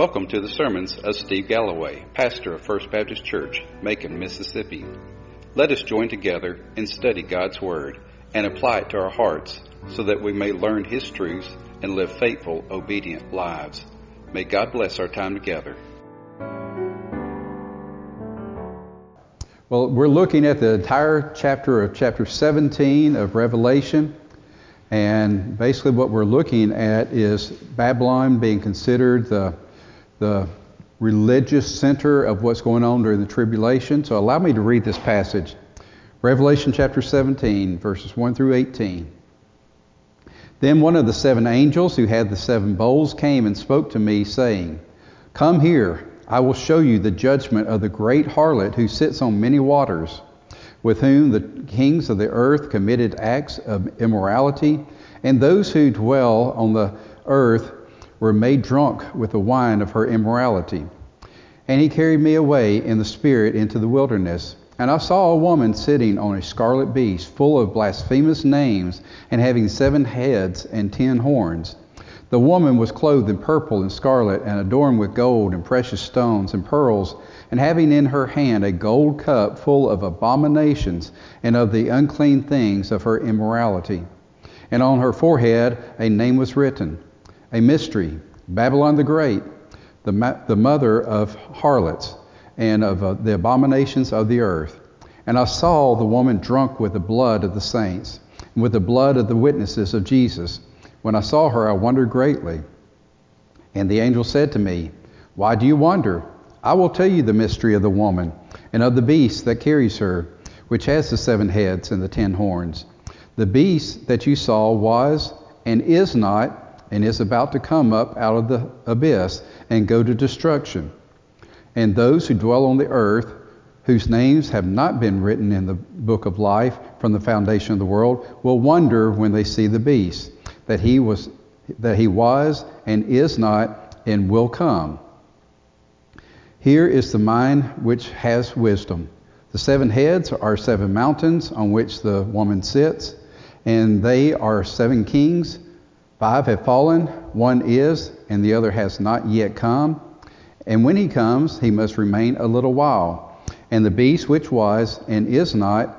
Welcome to the sermons of Steve Galloway, pastor of First Baptist Church, Macon, Mississippi. Let us join together and study God's Word and apply it to our hearts so that we may learn His truths and live faithful, obedient lives. May God bless our time together. Well, we're looking at the entire chapter of chapter 17 of Revelation. And basically, what we're looking at is Babylon being considered the, the religious center of what's going on during the tribulation. So, allow me to read this passage Revelation chapter 17, verses 1 through 18. Then one of the seven angels who had the seven bowls came and spoke to me, saying, Come here, I will show you the judgment of the great harlot who sits on many waters with whom the kings of the earth committed acts of immorality, and those who dwell on the earth were made drunk with the wine of her immorality. And he carried me away in the spirit into the wilderness. And I saw a woman sitting on a scarlet beast, full of blasphemous names, and having seven heads and ten horns. The woman was clothed in purple and scarlet, and adorned with gold and precious stones and pearls and having in her hand a gold cup full of abominations and of the unclean things of her immorality. And on her forehead a name was written, a mystery, Babylon the Great, the, ma- the mother of harlots and of uh, the abominations of the earth. And I saw the woman drunk with the blood of the saints, and with the blood of the witnesses of Jesus. When I saw her, I wondered greatly. And the angel said to me, Why do you wonder? I will tell you the mystery of the woman and of the beast that carries her, which has the seven heads and the ten horns. The beast that you saw was and is not and is about to come up out of the abyss and go to destruction. And those who dwell on the earth, whose names have not been written in the book of life from the foundation of the world, will wonder when they see the beast that he was that he was and is not and will come. Here is the mind which has wisdom. The seven heads are seven mountains on which the woman sits, and they are seven kings. Five have fallen, one is, and the other has not yet come. And when he comes, he must remain a little while. And the beast which was and is not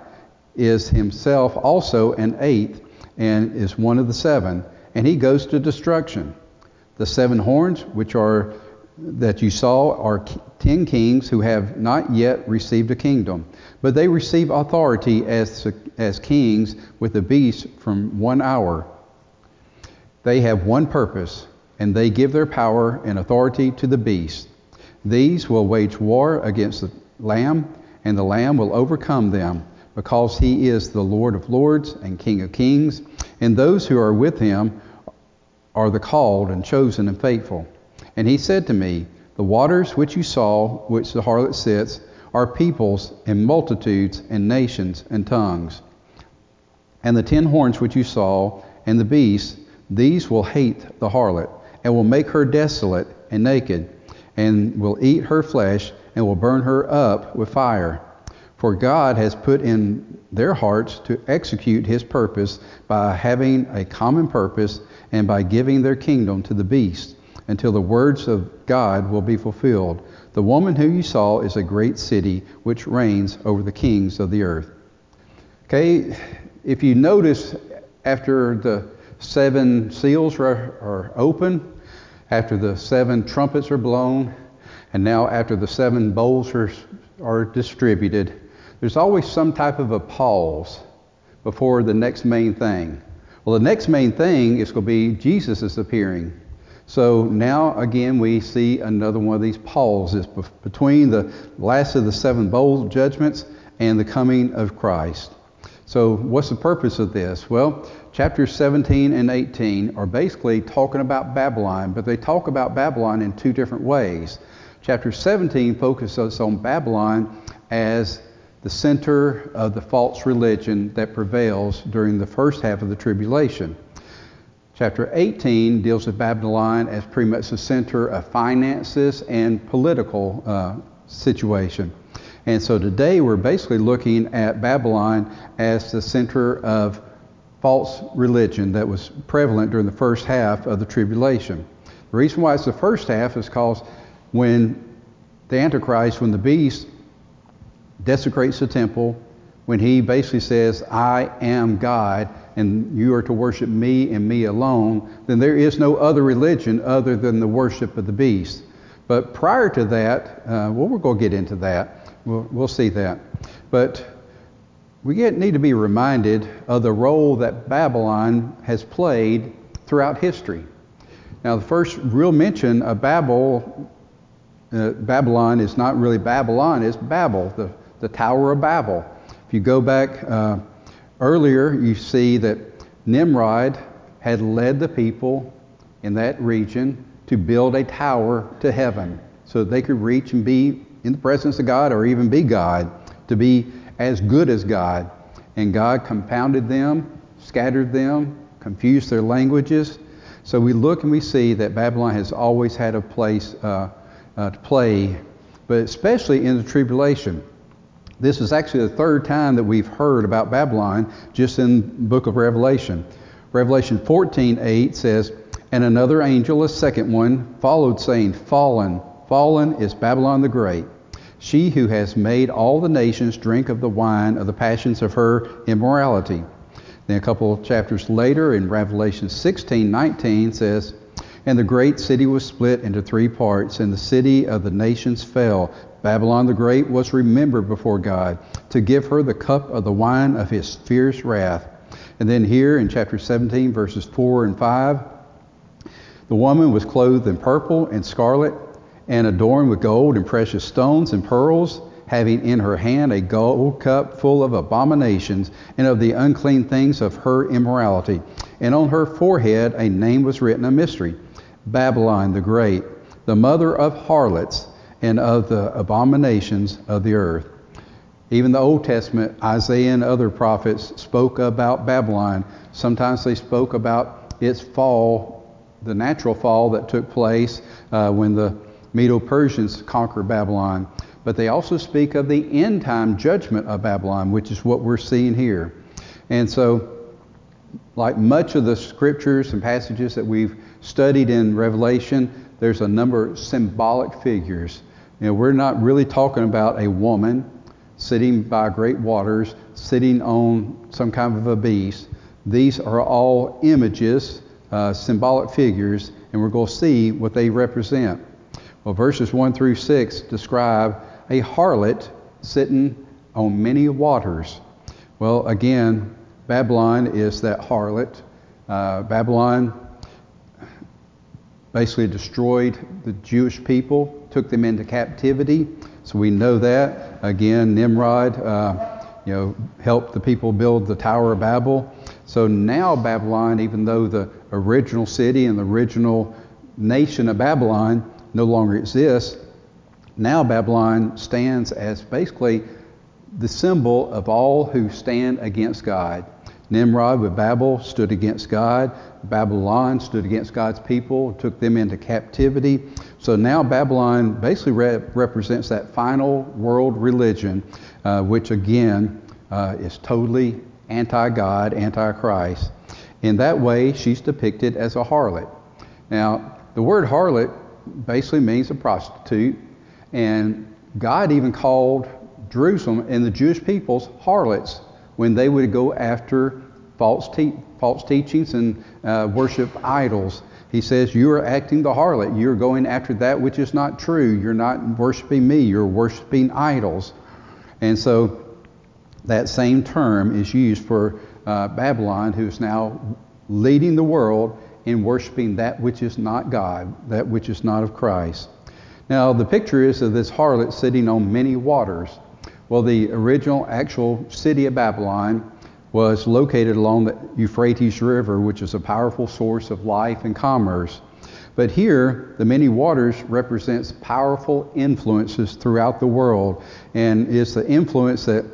is himself also an eighth, and is one of the seven, and he goes to destruction. The seven horns, which are that you saw are ten kings who have not yet received a kingdom, but they receive authority as, as kings with the beast from one hour. They have one purpose, and they give their power and authority to the beast. These will wage war against the Lamb, and the Lamb will overcome them, because he is the Lord of lords and King of kings, and those who are with him are the called and chosen and faithful. And he said to me, The waters which you saw, which the harlot sits, are peoples and multitudes and nations and tongues. And the ten horns which you saw, and the beast, these will hate the harlot, and will make her desolate and naked, and will eat her flesh, and will burn her up with fire. For God has put in their hearts to execute his purpose by having a common purpose and by giving their kingdom to the beast until the words of God will be fulfilled. The woman who you saw is a great city which reigns over the kings of the earth. Okay, if you notice, after the seven seals are, are open, after the seven trumpets are blown, and now after the seven bowls are, are distributed, there's always some type of a pause before the next main thing. Well, the next main thing is going to be Jesus is appearing. So now again we see another one of these pauses between the last of the seven bowl judgments and the coming of Christ. So what's the purpose of this? Well, chapters 17 and 18 are basically talking about Babylon, but they talk about Babylon in two different ways. Chapter 17 focuses on Babylon as the center of the false religion that prevails during the first half of the tribulation. Chapter 18 deals with Babylon as pretty much the center of finances and political uh, situation. And so today we're basically looking at Babylon as the center of false religion that was prevalent during the first half of the tribulation. The reason why it's the first half is because when the Antichrist, when the beast desecrates the temple, when he basically says, I am God, and you are to worship me and me alone, then there is no other religion other than the worship of the beast. But prior to that, uh, well, we're going to get into that. We'll, we'll see that. But we get, need to be reminded of the role that Babylon has played throughout history. Now, the first real mention of Babel, uh, Babylon is not really Babylon, it's Babel, the, the Tower of Babel. If you go back uh, earlier, you see that Nimrod had led the people in that region to build a tower to heaven so they could reach and be in the presence of God or even be God, to be as good as God. And God compounded them, scattered them, confused their languages. So we look and we see that Babylon has always had a place uh, uh, to play, but especially in the tribulation. This is actually the third time that we've heard about Babylon just in the book of Revelation. Revelation 14:8 says, and another angel, a second one, followed, saying, Fallen, fallen is Babylon the Great, she who has made all the nations drink of the wine of the passions of her immorality. Then a couple of chapters later, in Revelation 16:19 says, And the great city was split into three parts, and the city of the nations fell. Babylon the Great was remembered before God to give her the cup of the wine of his fierce wrath. And then here in chapter 17, verses 4 and 5, the woman was clothed in purple and scarlet and adorned with gold and precious stones and pearls, having in her hand a gold cup full of abominations and of the unclean things of her immorality. And on her forehead a name was written, a mystery Babylon the Great, the mother of harlots and of the abominations of the earth. Even the Old Testament, Isaiah and other prophets spoke about Babylon. Sometimes they spoke about its fall the natural fall that took place uh, when the Medo Persians conquer Babylon. But they also speak of the end time judgment of Babylon, which is what we're seeing here. And so, like much of the scriptures and passages that we've studied in Revelation, there's a number of symbolic figures. You know, we're not really talking about a woman sitting by great waters, sitting on some kind of a beast. These are all images uh, symbolic figures, and we're going to see what they represent. Well, verses 1 through 6 describe a harlot sitting on many waters. Well, again, Babylon is that harlot. Uh, Babylon basically destroyed the Jewish people, took them into captivity. So we know that. Again, Nimrod, uh, you know, helped the people build the Tower of Babel. So now Babylon, even though the original city and the original nation of Babylon no longer exists, now Babylon stands as basically the symbol of all who stand against God. Nimrod with Babel stood against God. Babylon stood against God's people, took them into captivity. So now Babylon basically re- represents that final world religion, uh, which again uh, is totally anti God, anti Christ. In that way, she's depicted as a harlot. Now, the word harlot basically means a prostitute, and God even called Jerusalem and the Jewish peoples harlots when they would go after false, te- false teachings and uh, worship idols. He says, You are acting the harlot. You're going after that which is not true. You're not worshiping me. You're worshiping idols. And so that same term is used for uh, Babylon, who is now leading the world in worshiping that which is not God, that which is not of Christ. Now, the picture is of this harlot sitting on many waters. Well, the original actual city of Babylon was located along the Euphrates River, which is a powerful source of life and commerce. But here, the many waters represents powerful influences throughout the world, and it's the influence that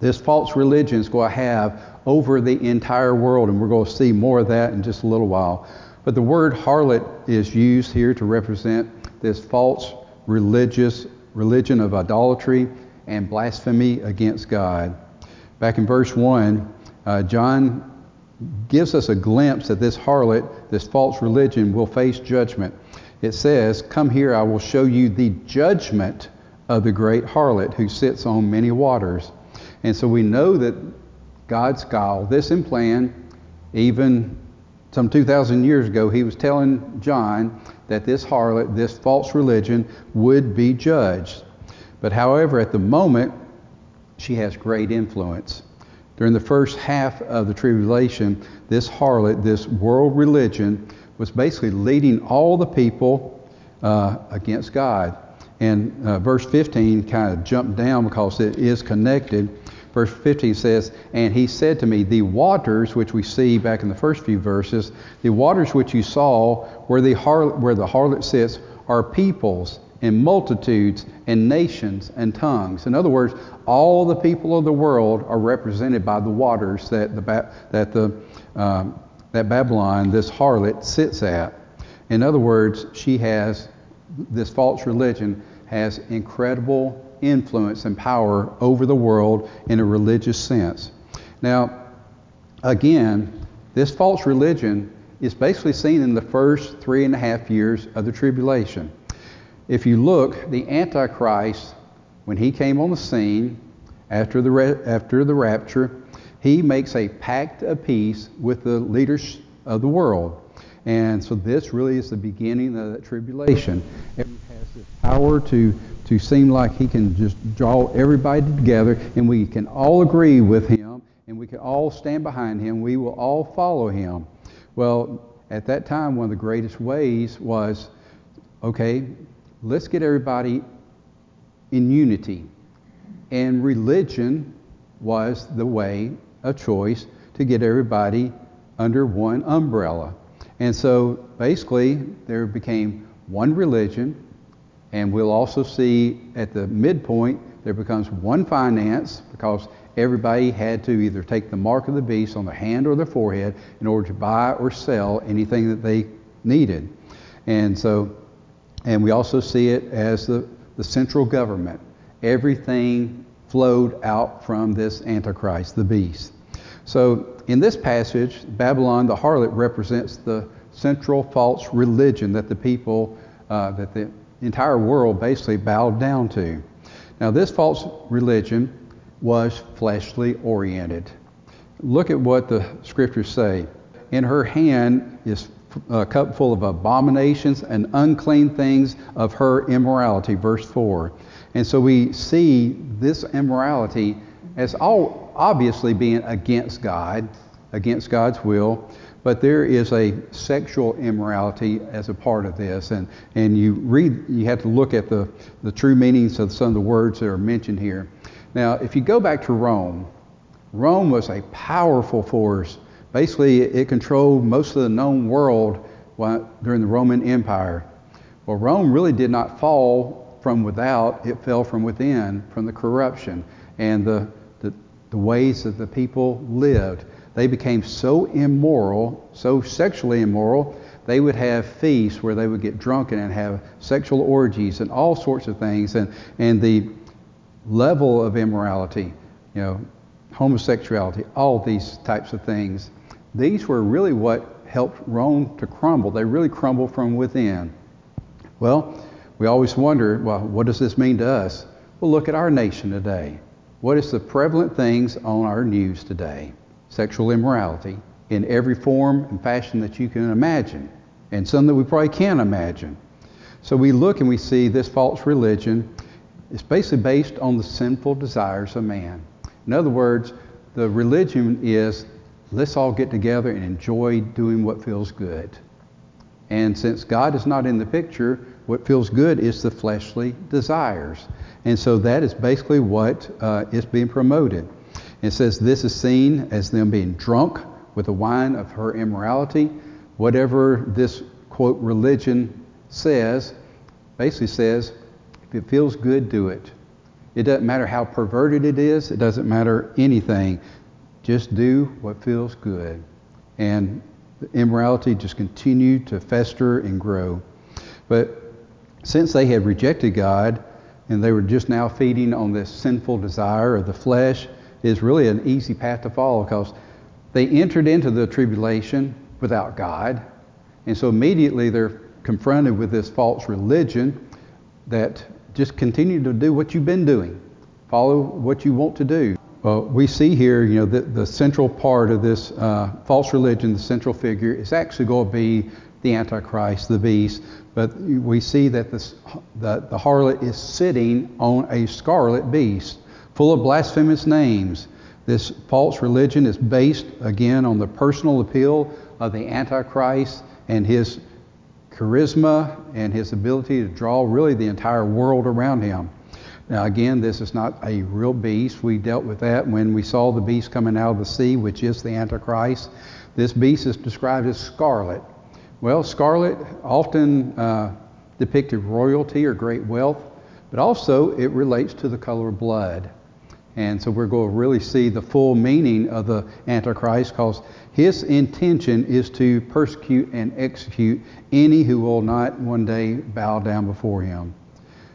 this false religion is going to have over the entire world, and we're going to see more of that in just a little while. But the word harlot is used here to represent this false religious religion of idolatry and blasphemy against God. Back in verse 1, uh, John gives us a glimpse that this harlot, this false religion, will face judgment. It says, Come here, I will show you the judgment of the great harlot who sits on many waters. And so we know that God's got all this in plan. Even some 2,000 years ago, he was telling John that this harlot, this false religion, would be judged. But however, at the moment, she has great influence. During the first half of the tribulation, this harlot, this world religion, was basically leading all the people uh, against God. And uh, verse 15 kind of jumped down because it is connected. Verse 15 says, And he said to me, The waters which we see back in the first few verses, the waters which you saw where the, har- where the harlot sits are peoples and multitudes and nations and tongues. In other words, all the people of the world are represented by the waters that the, that the um, that Babylon, this harlot, sits at. In other words, she has this false religion has incredible influence and power over the world in a religious sense. Now, again, this false religion is basically seen in the first three and a half years of the tribulation. If you look, the Antichrist, when he came on the scene after the, after the rapture, he makes a pact of peace with the leaders of the world. And so this really is the beginning of the tribulation. Power to, to seem like he can just draw everybody together and we can all agree with him and we can all stand behind him. We will all follow him. Well, at that time, one of the greatest ways was okay, let's get everybody in unity. And religion was the way a choice to get everybody under one umbrella. And so basically, there became one religion, and we'll also see at the midpoint, there becomes one finance because everybody had to either take the mark of the beast on their hand or their forehead in order to buy or sell anything that they needed. And so, and we also see it as the, the central government. Everything flowed out from this Antichrist, the beast. So in this passage, Babylon, the harlot, represents the central false religion that the people, uh, that the entire world basically bowed down to. Now, this false religion was fleshly oriented. Look at what the scriptures say. In her hand is a cup full of abominations and unclean things of her immorality, verse 4. And so we see this immorality as all obviously being against God, against God's will, but there is a sexual immorality as a part of this. And, and you read, you have to look at the, the true meanings of some of the words that are mentioned here. Now, if you go back to Rome, Rome was a powerful force. Basically, it controlled most of the known world during the Roman Empire. Well, Rome really did not fall from without, it fell from within, from the corruption and the the ways that the people lived. They became so immoral, so sexually immoral, they would have feasts where they would get drunken and have sexual orgies and all sorts of things. And, and the level of immorality, you know, homosexuality, all these types of things, these were really what helped Rome to crumble. They really crumbled from within. Well, we always wonder, well, what does this mean to us? Well, look at our nation today. What is the prevalent things on our news today? Sexual immorality in every form and fashion that you can imagine, and some that we probably can't imagine. So we look and we see this false religion is basically based on the sinful desires of man. In other words, the religion is let's all get together and enjoy doing what feels good. And since God is not in the picture, what feels good is the fleshly desires. And so that is basically what uh, is being promoted. It says this is seen as them being drunk with the wine of her immorality. Whatever this quote religion says, basically says, if it feels good, do it. It doesn't matter how perverted it is, it doesn't matter anything. Just do what feels good. And the immorality just continued to fester and grow. But since they had rejected God, and they were just now feeding on this sinful desire of the flesh, is really an easy path to follow because they entered into the tribulation without God. And so immediately they're confronted with this false religion that just continue to do what you've been doing, follow what you want to do. Well, we see here, you know, that the central part of this uh, false religion, the central figure, is actually going to be the Antichrist, the beast. But we see that this, the, the harlot is sitting on a scarlet beast, full of blasphemous names. This false religion is based, again, on the personal appeal of the Antichrist and his charisma and his ability to draw really the entire world around him. Now, again, this is not a real beast. We dealt with that when we saw the beast coming out of the sea, which is the Antichrist. This beast is described as scarlet. Well, scarlet often uh, depicted royalty or great wealth, but also it relates to the color of blood. And so we're going to really see the full meaning of the Antichrist because his intention is to persecute and execute any who will not one day bow down before him.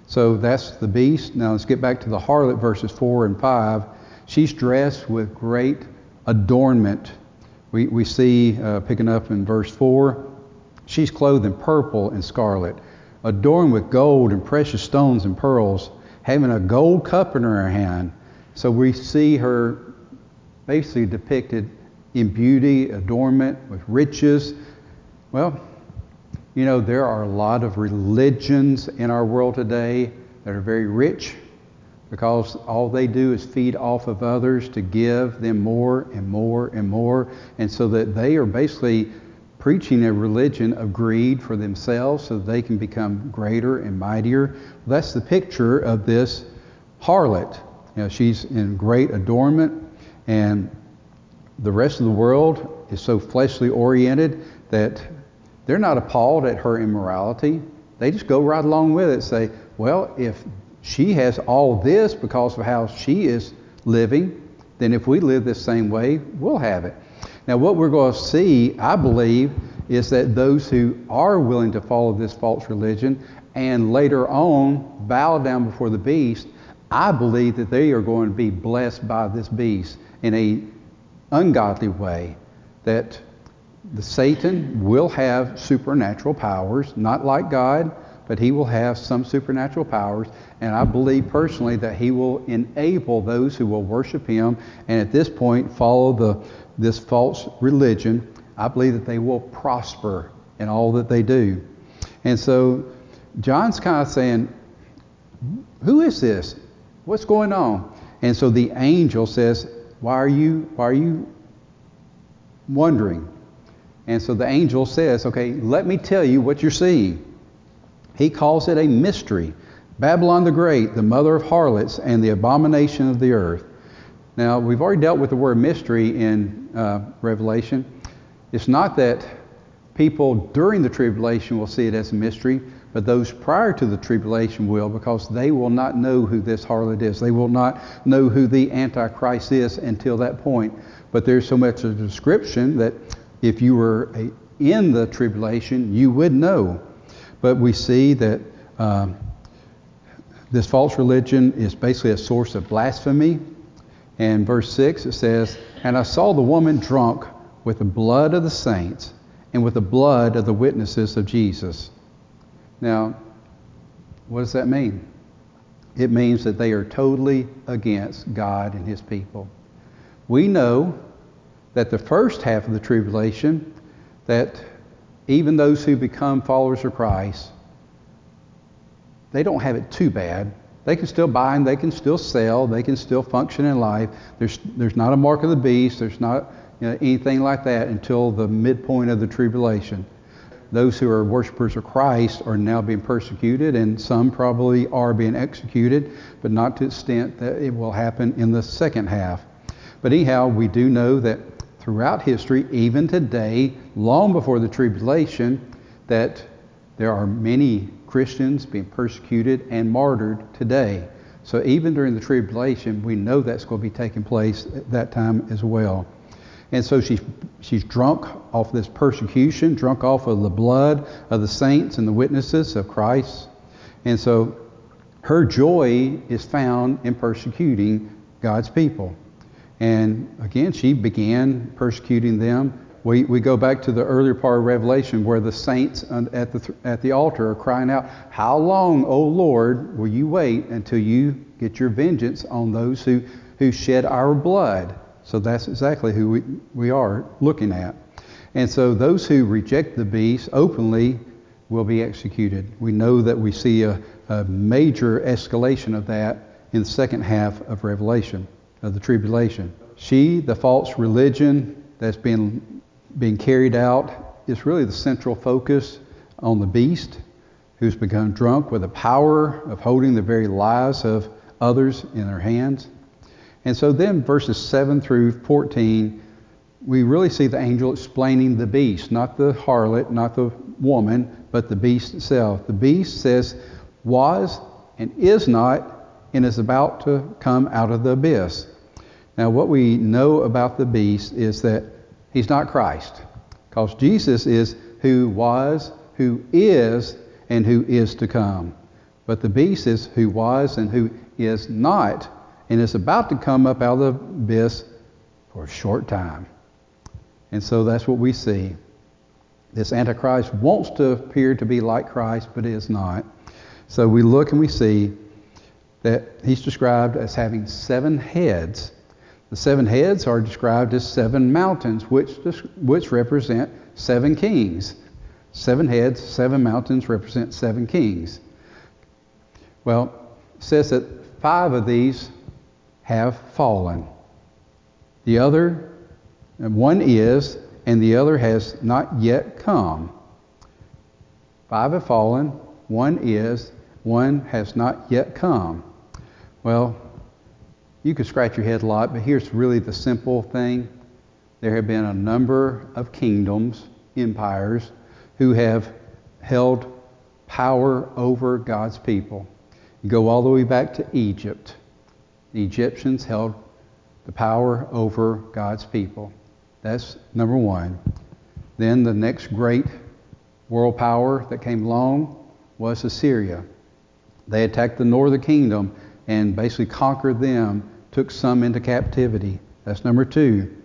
So that's the beast. Now let's get back to the harlot, verses 4 and 5. She's dressed with great adornment. We, we see, uh, picking up in verse 4, she's clothed in purple and scarlet, adorned with gold and precious stones and pearls, having a gold cup in her hand so we see her basically depicted in beauty, adornment, with riches. Well, you know, there are a lot of religions in our world today that are very rich because all they do is feed off of others to give them more and more and more. And so that they are basically preaching a religion of greed for themselves so that they can become greater and mightier. That's the picture of this harlot. You know, she's in great adornment, and the rest of the world is so fleshly oriented that they're not appalled at her immorality. They just go right along with it. Say, well, if she has all this because of how she is living, then if we live this same way, we'll have it. Now, what we're going to see, I believe, is that those who are willing to follow this false religion and later on bow down before the beast I believe that they are going to be blessed by this beast in a ungodly way. That the Satan will have supernatural powers, not like God, but he will have some supernatural powers. And I believe personally that he will enable those who will worship him and at this point follow the, this false religion. I believe that they will prosper in all that they do. And so John's kind of saying, Who is this? What's going on? And so the angel says, Why are you, why are you wondering? And so the angel says, Okay, let me tell you what you're seeing. He calls it a mystery. Babylon the Great, the mother of harlots and the abomination of the earth. Now, we've already dealt with the word mystery in uh, Revelation. It's not that people during the tribulation will see it as a mystery, but those prior to the tribulation will, because they will not know who this harlot is. They will not know who the Antichrist is until that point. But there's so much of a description that if you were a, in the tribulation, you would know. But we see that um, this false religion is basically a source of blasphemy. And verse 6 it says, And I saw the woman drunk with the blood of the saints and with the blood of the witnesses of Jesus. Now, what does that mean? It means that they are totally against God and His people. We know that the first half of the tribulation, that even those who become followers of Christ, they don't have it too bad. They can still buy and they can still sell. They can still function in life. There's, there's not a mark of the beast. There's not you know, anything like that until the midpoint of the tribulation those who are worshipers of Christ are now being persecuted, and some probably are being executed, but not to the extent that it will happen in the second half. But anyhow, we do know that throughout history, even today, long before the tribulation, that there are many Christians being persecuted and martyred today. So even during the tribulation, we know that's going to be taking place at that time as well. And so she's, she's drunk off this persecution, drunk off of the blood of the saints and the witnesses of Christ. And so her joy is found in persecuting God's people. And again, she began persecuting them. We, we go back to the earlier part of Revelation where the saints at the, at the altar are crying out, How long, O Lord, will you wait until you get your vengeance on those who, who shed our blood? So that's exactly who we, we are looking at. And so those who reject the beast openly will be executed. We know that we see a, a major escalation of that in the second half of Revelation, of the tribulation. She, the false religion that's been being carried out, is really the central focus on the beast who's become drunk with the power of holding the very lives of others in their hands. And so then verses 7 through 14 we really see the angel explaining the beast, not the harlot, not the woman, but the beast itself. The beast says, was and is not and is about to come out of the abyss. Now, what we know about the beast is that he's not Christ, because Jesus is who was, who is, and who is to come. But the beast is who was and who is not, and is about to come up out of the abyss for a short time. And so that's what we see. This Antichrist wants to appear to be like Christ, but is not. So we look and we see that he's described as having seven heads. The seven heads are described as seven mountains, which, which represent seven kings. Seven heads, seven mountains represent seven kings. Well, it says that five of these have fallen. The other and one is, and the other has not yet come. Five have fallen, one is, one has not yet come. Well, you could scratch your head a lot, but here's really the simple thing. There have been a number of kingdoms, empires, who have held power over God's people. You go all the way back to Egypt. The Egyptians held the power over God's people. That's number one. Then the next great world power that came along was Assyria. They attacked the northern kingdom and basically conquered them, took some into captivity. That's number two.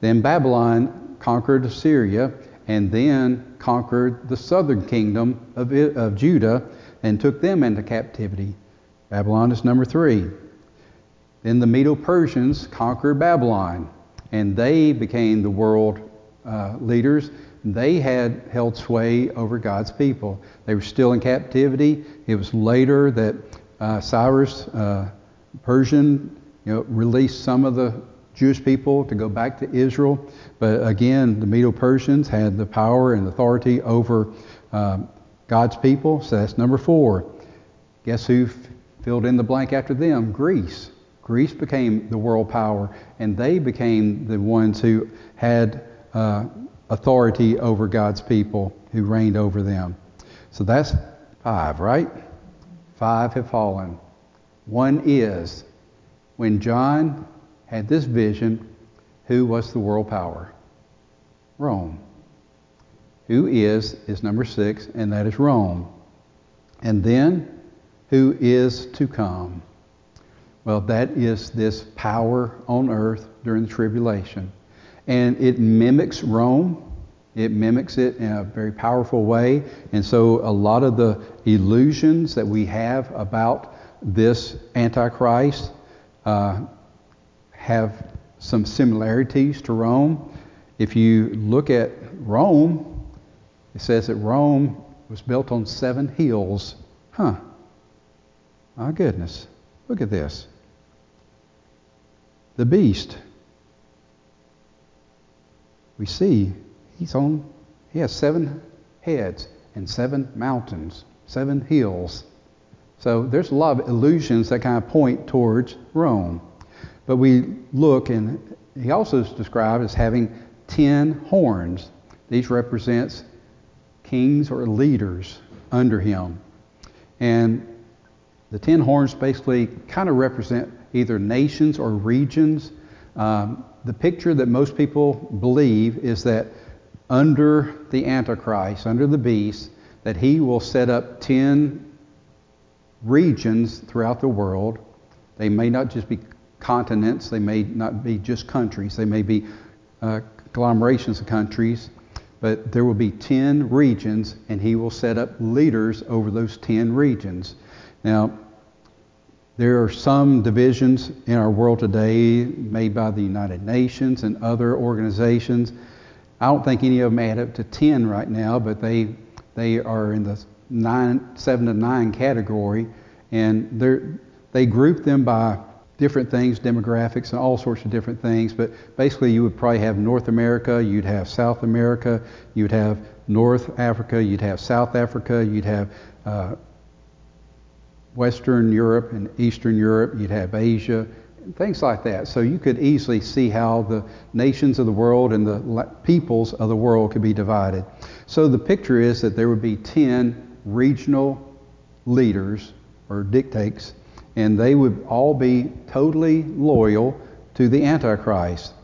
Then Babylon conquered Assyria and then conquered the southern kingdom of, of Judah and took them into captivity. Babylon is number three. Then the Medo Persians conquered Babylon and they became the world uh, leaders. They had held sway over God's people. They were still in captivity. It was later that uh, Cyrus, uh, Persian, you know, released some of the Jewish people to go back to Israel. But again, the Medo-Persians had the power and authority over um, God's people. So that's number four. Guess who filled in the blank after them? Greece. Greece became the world power, and they became the ones who had uh, authority over God's people, who reigned over them. So that's five, right? Five have fallen. One is when John had this vision, who was the world power? Rome. Who is, is number six, and that is Rome. And then, who is to come? Well, that is this power on earth during the tribulation. And it mimics Rome. It mimics it in a very powerful way. And so a lot of the illusions that we have about this Antichrist uh, have some similarities to Rome. If you look at Rome, it says that Rome was built on seven hills. Huh. My goodness. Look at this the beast. We see he's on, he has seven heads and seven mountains, seven hills. So there's a lot of illusions that kind of point towards Rome. But we look, and he also is described as having ten horns. These represents kings or leaders under him. And the ten horns basically kind of represent either nations or regions. Um, the picture that most people believe is that under the Antichrist, under the beast, that he will set up 10 regions throughout the world. They may not just be continents, they may not be just countries, they may be uh, agglomerations of countries, but there will be 10 regions, and he will set up leaders over those 10 regions. Now, there are some divisions in our world today made by the United Nations and other organizations. I don't think any of them add up to 10 right now, but they, they are in the nine, 7 to 9 category, and they group them by different things, demographics, and all sorts of different things. But basically, you would probably have North America, you'd have South America, you'd have North Africa, you'd have South Africa, you'd have uh, Western Europe and Eastern Europe, you'd have Asia, things like that. So you could easily see how the nations of the world and the peoples of the world could be divided. So the picture is that there would be 10 regional leaders or dictates, and they would all be totally loyal to the Antichrist.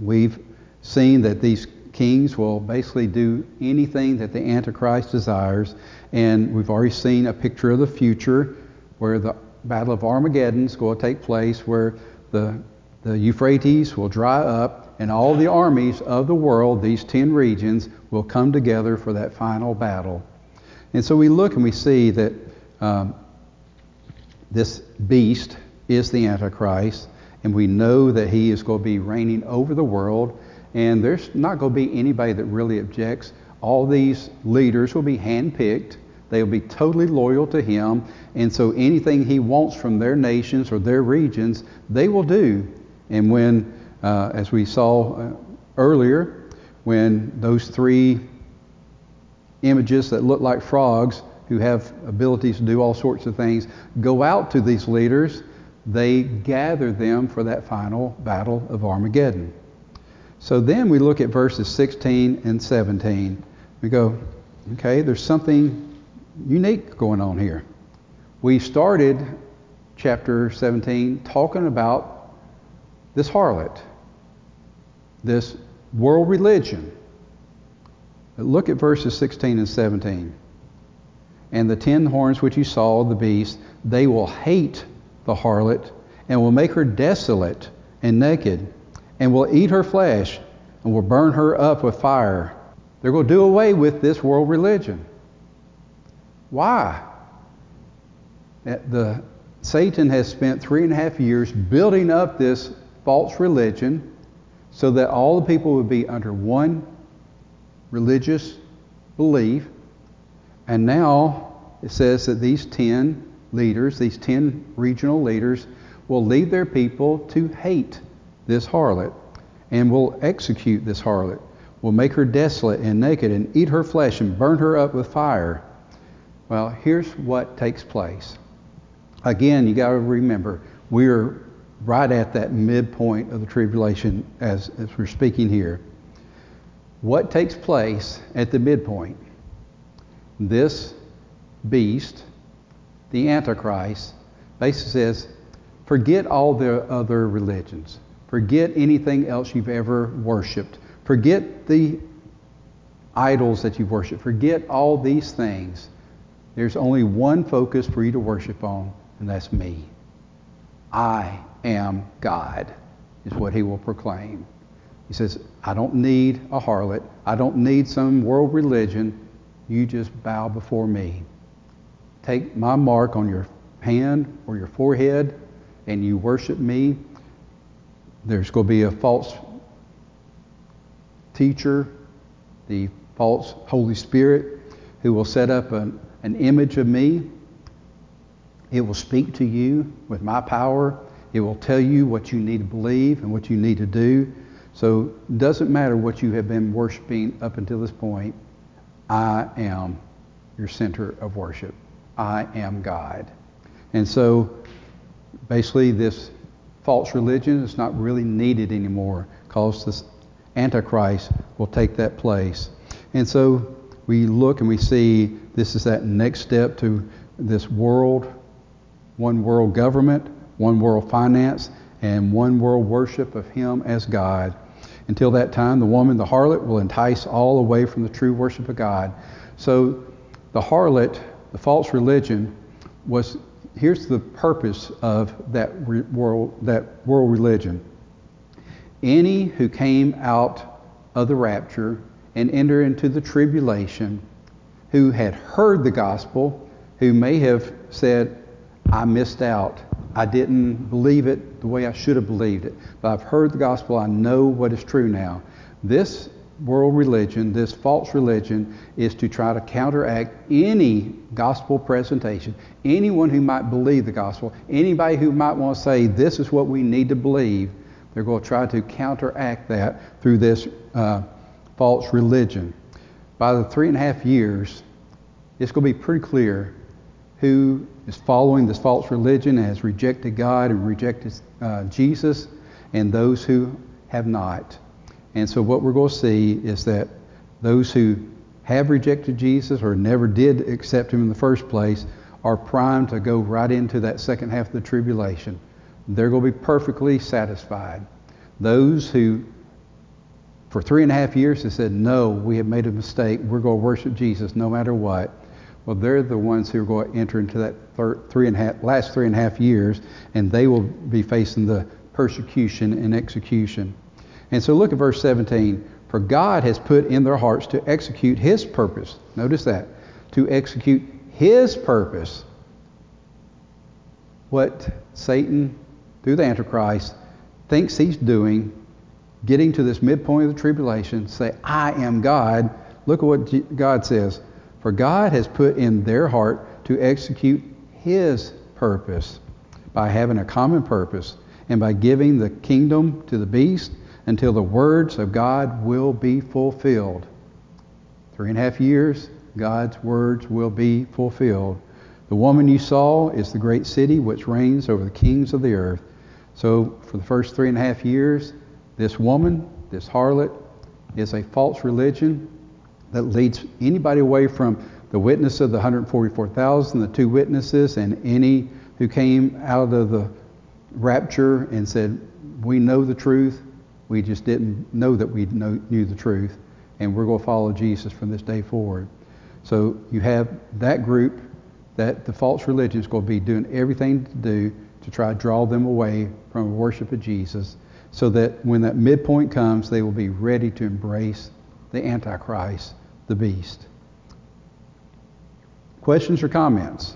We've seen that these kings will basically do anything that the Antichrist desires, and we've already seen a picture of the future where the Battle of Armageddon is going to take place, where the, the Euphrates will dry up, and all the armies of the world, these 10 regions, will come together for that final battle. And so we look and we see that um, this beast is the Antichrist, and we know that he is going to be reigning over the world, and there's not going to be anybody that really objects. All these leaders will be handpicked They'll be totally loyal to him. And so anything he wants from their nations or their regions, they will do. And when, uh, as we saw uh, earlier, when those three images that look like frogs, who have abilities to do all sorts of things, go out to these leaders, they gather them for that final battle of Armageddon. So then we look at verses 16 and 17. We go, okay, there's something unique going on here. We started chapter 17 talking about this harlot, this world religion. But look at verses 16 and 17. And the ten horns which you saw, of the beast, they will hate the harlot and will make her desolate and naked and will eat her flesh and will burn her up with fire. They're going to do away with this world religion. Why? Eh, the, Satan has spent three and a half years building up this false religion so that all the people would be under one religious belief. And now it says that these 10 leaders, these 10 regional leaders, will lead their people to hate this harlot and will execute this harlot, will make her desolate and naked and eat her flesh and burn her up with fire. Well, here's what takes place. Again, you got to remember, we're right at that midpoint of the tribulation as, as we're speaking here. What takes place at the midpoint? This beast, the Antichrist, basically says, forget all the other religions. Forget anything else you've ever worshiped. Forget the idols that you worship. Forget all these things. There's only one focus for you to worship on, and that's me. I am God, is what he will proclaim. He says, I don't need a harlot. I don't need some world religion. You just bow before me. Take my mark on your hand or your forehead, and you worship me. There's going to be a false teacher, the false Holy Spirit, who will set up an an image of me. It will speak to you with my power. It will tell you what you need to believe and what you need to do. So it doesn't matter what you have been worshiping up until this point. I am your center of worship. I am God. And so basically this false religion is not really needed anymore because Antichrist will take that place. And so we look and we see this is that next step to this world, one world government, one world finance, and one world worship of Him as God. Until that time, the woman, the harlot, will entice all away from the true worship of God. So the harlot, the false religion, was here's the purpose of that world, that world religion. Any who came out of the rapture and enter into the tribulation, who had heard the gospel, who may have said, I missed out. I didn't believe it the way I should have believed it. But I've heard the gospel. I know what is true now. This world religion, this false religion, is to try to counteract any gospel presentation. Anyone who might believe the gospel, anybody who might want to say, this is what we need to believe, they're going to try to counteract that through this uh, false religion. By the three and a half years, it's going to be pretty clear who is following this false religion and has rejected God and rejected uh, Jesus, and those who have not. And so, what we're going to see is that those who have rejected Jesus or never did accept Him in the first place are primed to go right into that second half of the tribulation. They're going to be perfectly satisfied. Those who, for three and a half years, have said, No, we have made a mistake. We're going to worship Jesus no matter what. Well, they're the ones who are going to enter into that third, three and a half, last three and a half years, and they will be facing the persecution and execution. And so look at verse 17. For God has put in their hearts to execute his purpose. Notice that. To execute his purpose. What Satan, through the Antichrist, thinks he's doing, getting to this midpoint of the tribulation, say, I am God. Look at what God says. For God has put in their heart to execute his purpose by having a common purpose and by giving the kingdom to the beast until the words of God will be fulfilled. Three and a half years, God's words will be fulfilled. The woman you saw is the great city which reigns over the kings of the earth. So, for the first three and a half years, this woman, this harlot, is a false religion that leads anybody away from the witness of the 144,000, the two witnesses, and any who came out of the rapture and said, We know the truth, we just didn't know that we know, knew the truth, and we're going to follow Jesus from this day forward. So you have that group that the false religion is going to be doing everything to do try to draw them away from worship of Jesus, so that when that midpoint comes, they will be ready to embrace the Antichrist, the beast. Questions or comments?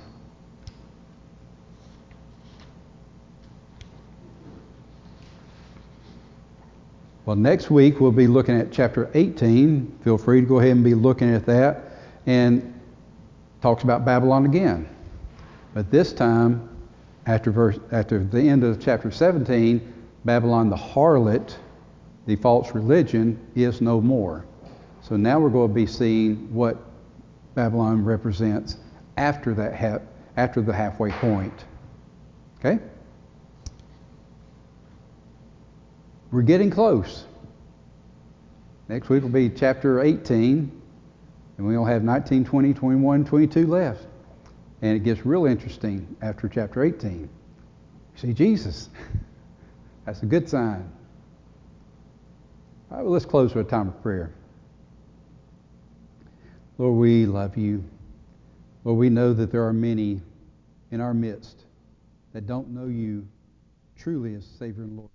Well, next week we'll be looking at chapter 18. Feel free to go ahead and be looking at that. And talks about Babylon again. But this time, after, verse, after the end of chapter 17, Babylon the harlot, the false religion, is no more. So now we're going to be seeing what Babylon represents after that ha- after the halfway point. Okay? We're getting close. Next week will be chapter 18, and we'll have 19, 20, 21, 22 left. And it gets real interesting after chapter 18. You see Jesus. That's a good sign. All right, well, let's close with a time of prayer. Lord, we love you. Lord, we know that there are many in our midst that don't know you truly as Savior and Lord.